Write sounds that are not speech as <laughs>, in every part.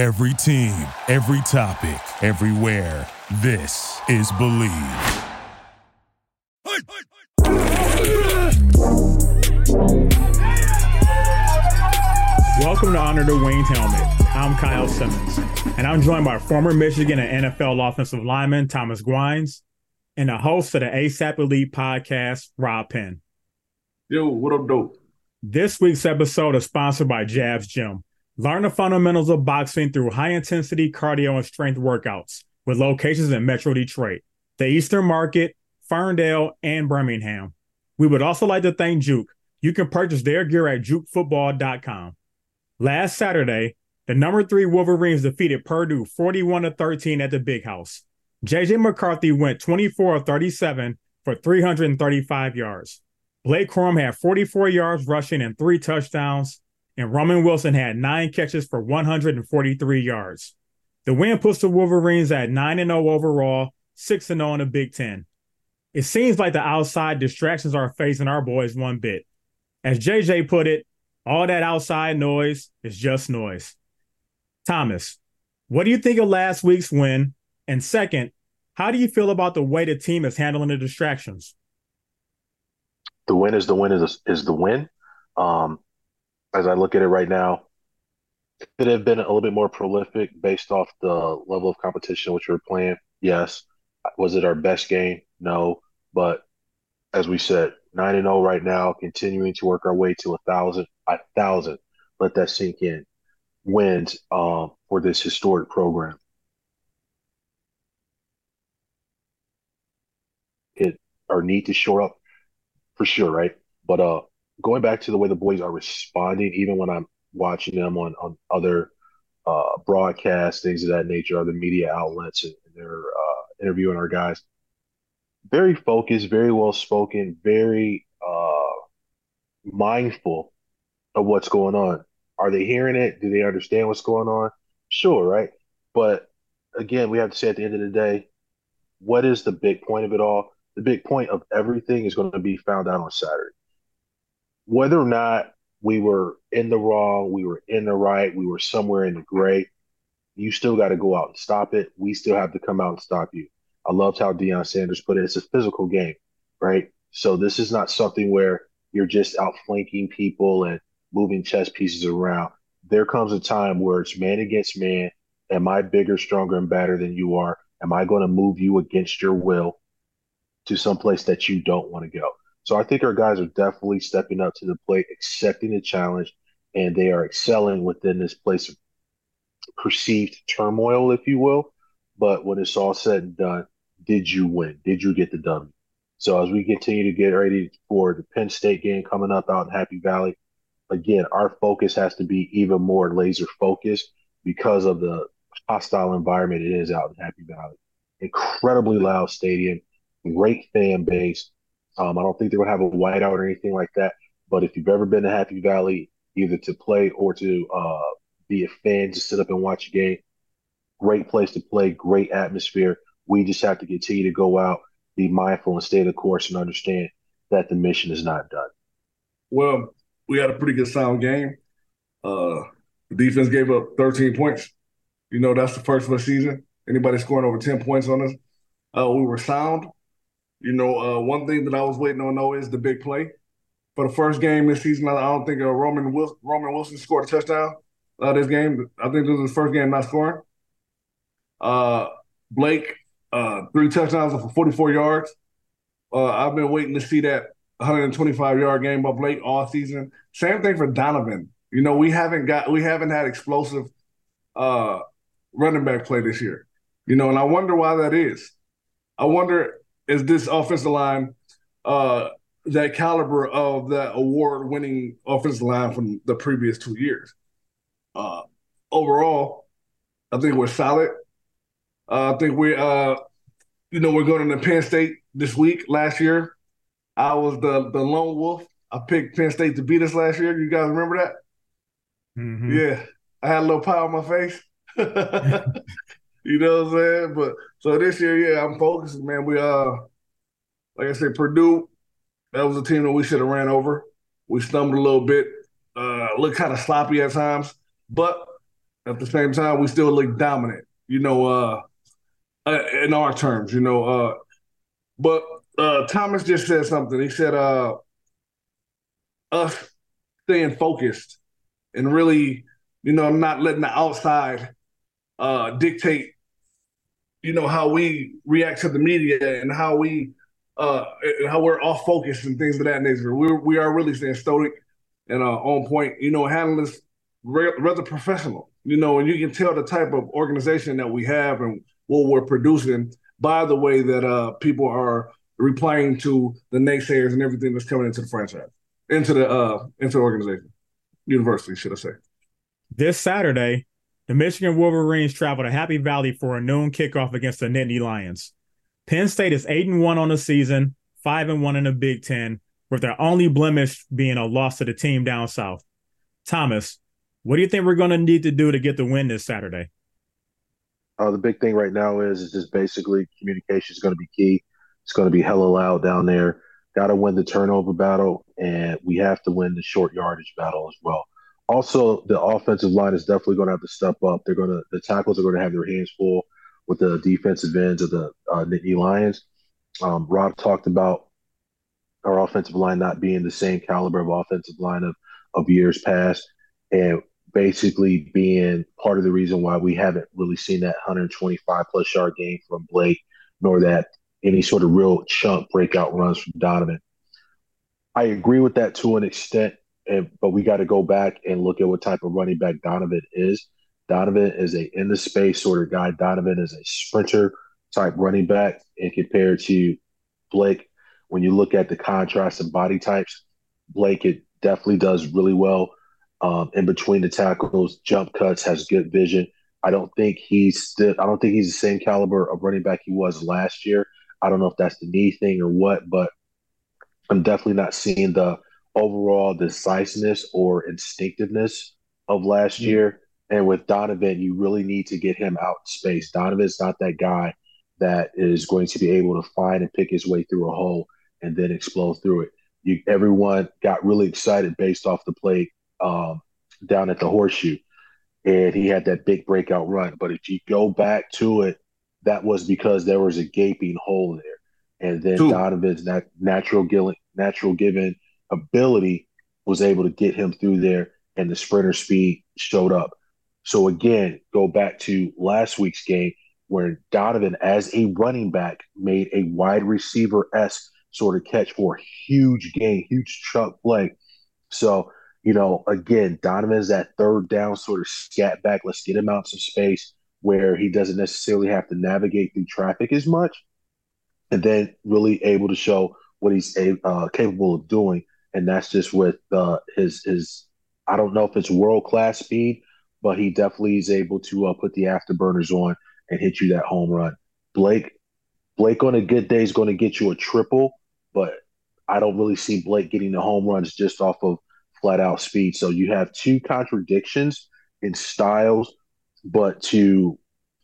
Every team, every topic, everywhere. This is Bleav. Welcome to Under the Wing Helmet. I'm Kyle Simmons, and I'm joined by former Michigan and NFL offensive lineman Thomas Guynes and the host of the ASAP Elite podcast, Rob Penn. Yo, what up, dope? This week's episode is sponsored by Jabs Gym. Learn the fundamentals of boxing through high intensity cardio and strength workouts with locations in Metro Detroit, the Eastern Market, Ferndale, and Birmingham. We would also like to thank Juke. You can purchase their gear at jukefootball.com. Last Saturday, the number three Wolverines defeated Purdue 41 to 13 at the Big House. JJ McCarthy went 24 of 37 for 335 yards. Blake Corum had 44 yards rushing and three touchdowns, and Roman Wilson had nine catches for 143 yards. The win puts the Wolverines at 9 0 overall, 6 0 in the Big Ten. It seems like the outside distractions are facing our boys one bit. As JJ put it, all that outside noise is just noise. Thomas, what do you think of last week's win? And second, how do you feel about the way the team is handling the distractions? The win is the win is is the win. Um, as I look at it right now, could have been a little bit more prolific based off the level of competition which we are playing. Yes. Was it our best game? No. But as we said, nine and zero oh right now, continuing to work our way to a thousand, a thousand. Let that sink in. Wins um, for this historic program. It our need to shore up for sure, right? But uh, going back to the way the boys are responding, even when I'm watching them on on other uh, broadcasts, things of that nature, other media outlets, and, and they're uh, interviewing our guys very focused, very well spoken, very uh, mindful of what's going on. Are they hearing it? Do they understand what's going on? Sure, right? But again, we have to say at the end of the day, what is the big point of it all? The big point of everything is going to be found out on Saturday. Whether or not we were in the wrong, we were in the right, we were somewhere in the gray, you still got to go out and stop it. We still have to come out and stop you. I loved how Deion Sanders put it. It's a physical game, right? So this is not something where you're just outflanking people and moving chess pieces around. There comes a time where it's man against man. Am I bigger, stronger, and better than you are? Am I going to move you against your will to some place that you don't want to go? So I think our guys are definitely stepping up to the plate, accepting the challenge, and they are excelling within this place of perceived turmoil, if you will. But when it's all said and done, did you win? Did you get the W? So as we continue to get ready for the Penn State game coming up out in Happy Valley, again, our focus has to be even more laser focused because of the hostile environment it is out in Happy Valley. Incredibly loud stadium, great fan base. Um, I don't think they're gonna have a whiteout or anything like that. But if you've ever been to Happy Valley, either to play or to uh, be a fan, to sit up and watch a game, great place to play, great atmosphere. We just have to continue to go out, be mindful, and stay the course, and understand that the mission is not done. Well, we had a pretty good sound game. Uh, the defense gave up 13 points. You know, that's the first of the season. Anybody scoring over 10 points on us? Uh, we were sound. You know, uh, one thing that I was waiting on though is the big play. For the first game this season, I don't think uh, Roman Wilson, Roman Wilson scored a touchdown uh, this game. I think this was the first game not scoring. Uh, Blake, uh, three touchdowns for 44 yards. Uh, I've been waiting to see that 125 yard game by Blake all season. Same thing for Donovan. You know, we haven't got we haven't had explosive uh, running back play this year. You know, and I wonder why that is. I wonder is this offensive line uh, that caliber of that award winning offensive line from the previous two years. Uh, overall, I think we're solid. Uh, I think we, uh, you know, we're going to Penn State this week. Last year, I was the the lone wolf. I picked Penn State to beat us last year. You guys remember that? Mm-hmm. Yeah, I had a little pie on my face. <laughs> you know what I'm saying? But so this year, yeah, I'm focused, man. We uh, like I said, Purdue. That was a team that we should have ran over. We stumbled a little bit, uh, looked kind of sloppy at times, but At the same time, we still look dominant. You know, uh, uh in our terms. You know, uh, but uh, Thomas just said something. He said, uh, "Us staying focused and really, you know, not letting the outside uh, dictate, you know, how we react to the media and how we uh, how we're off focus and things of that nature. We we are really staying stoic and uh, on point. You know, handling this rather professional. You know, and you can tell the type of organization that we have and what we're producing by the way that uh, people are replying to the naysayers and everything that's coming into the franchise, into the uh, into the organization, university, should I say? This Saturday, the Michigan Wolverines travel to Happy Valley for a noon kickoff against the Nittany Lions. Penn State is eight and one on the season, five and one in the Big Ten, with their only blemish being a loss to the team down south. Thomas, what do you think we're going to need to do to get the win this Saturday? Uh, the big thing right now is, is just basically communication is going to be key. It's going to be hella loud down there. Got to win the turnover battle, and we have to win the short yardage battle as well. Also, the offensive line is definitely going to have to step up. They're going to the tackles are going to have their hands full with the defensive ends of the uh, Nittany Lions. Um, Rob talked about our offensive line not being the same caliber of offensive line of, of years past, and basically being part of the reason why we haven't really seen that 125 plus yard game from Blake, nor that any sort of real chunk breakout runs from Donovan. I agree with that to an extent, and, but we got to go back and look at what type of running back Donovan is. Donovan is a in the space sort of guy. Donovan is a sprinter type running back, and compared to Blake, when you look at the contrast of body types, Blake it definitely does really well um, in between the tackles, jump cuts, has good vision. I don't think he's still. I don't think he's the same caliber of running back he was last year. I don't know if that's the knee thing or what, but I'm definitely not seeing the overall decisiveness or instinctiveness of last mm-hmm. year. And with Donovan, you really need to get him out in space. Donovan's not that guy that is going to be able to find and pick his way through a hole and then explode through it. You, everyone got really excited based off the play um, down at the horseshoe, and he had that big breakout run. But if you go back to it, that was because there was a gaping hole there, and then Two. Donovan's nat- natural natural given ability was able to get him through there, and the sprinter speed showed up. So again, go back to last week's game where Donovan, as a running back, made a wide receiver s sort of catch for a huge gain, huge chunk play. So you know, again, Donovan's that third down sort of scat back. Let's get him out some space where he doesn't necessarily have to navigate through traffic as much, and then really able to show what he's uh, capable of doing. And that's just with uh, his his. I don't know if it's world class speed, but he definitely is able to uh, put the afterburners on and hit you that home run. Blake, Blake on a good day is going to get you a triple, but I don't really see Blake getting the home runs just off of flat out speed. So you have two contradictions in styles, but to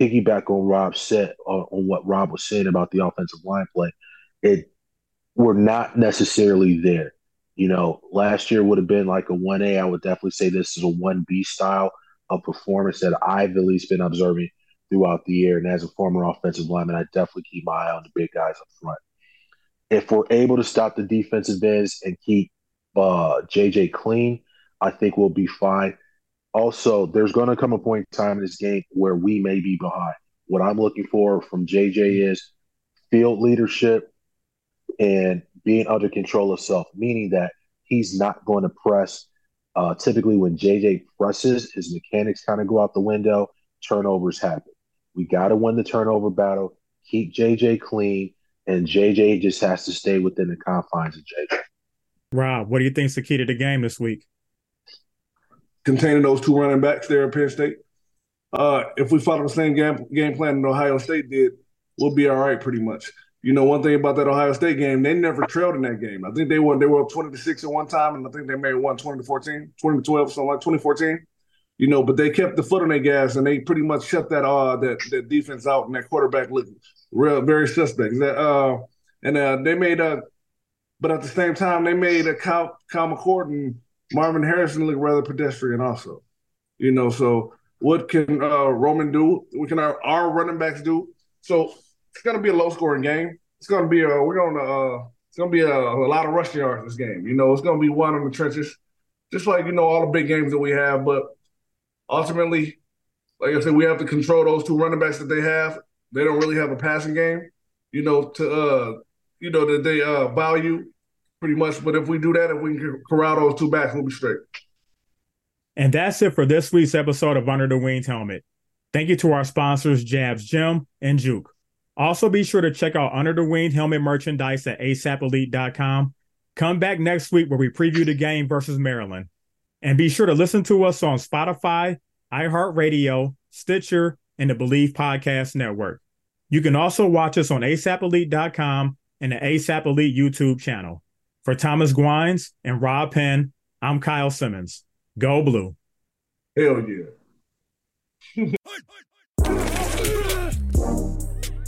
piggyback on Rob's set uh, on what Rob was saying about the offensive line play, it we're not necessarily there. You know, last year would have been like a one A. I would definitely say this is a one B style of performance that I've at least been observing throughout the year. And as a former offensive lineman, I definitely keep my eye on the big guys up front. If we're able to stop the defensive ends and keep uh, JJ clean, I think we'll be fine. Also, there's going to come a point in time in this game where we may be behind. What I'm looking for from JJ is field leadership and being under control of self, meaning that he's not going to press. Uh, typically, when JJ presses, his mechanics kind of go out the window, turnovers happen. We got to win the turnover battle, keep JJ clean, and JJ just has to stay within the confines of JJ. Rob, what do you think is the key to the game this week? Containing those two running backs there at Penn State. Uh, if we follow the same game game plan that Ohio State did, we'll be all right pretty much. You know, one thing about that Ohio State game, they never trailed in that game. I think they won, they were up 20 to 6 at one time, and I think they have won 20 to 14, 20 to 12, something like 2014. You know, but they kept the foot on their gas and they pretty much shut that uh that, that defense out and that quarterback looked real very suspect. That uh and uh they made a but at the same time, they made a Kyle, Kyle McCord and Marvin Harrison look rather pedestrian, also. You know, so What can uh, Roman do? What can our, our running backs do? So it's to be a low scoring game. It's to be a we're to uh, it's to be a, a lot of rushing yards this game. You know, it's to be one in the trenches, just like you know all the big games that we have. But ultimately, like I said, we have to control those two running backs that they have. They don't really have a passing game, you know, to uh, you know that they uh value pretty much. But if we do that, if we can corral those two backs, we'll be straight. And that's it for this week's episode of Under the Wings Helmet. Thank you to our sponsors, Jabs Gym and Juke. Also, be sure to check out Under the Wing Helmet merchandise at asapelite.com. Come back next week where we preview the game versus Maryland. And be sure to listen to us on Spotify, iHeartRadio, Stitcher, and the Bleav Podcast Network. You can also watch us on asapelite.com and the ASAP Elite YouTube channel. For Thomas Guynes and Rob Penn, I'm Kyle Simmons. Go Blue. Hell yeah. <laughs>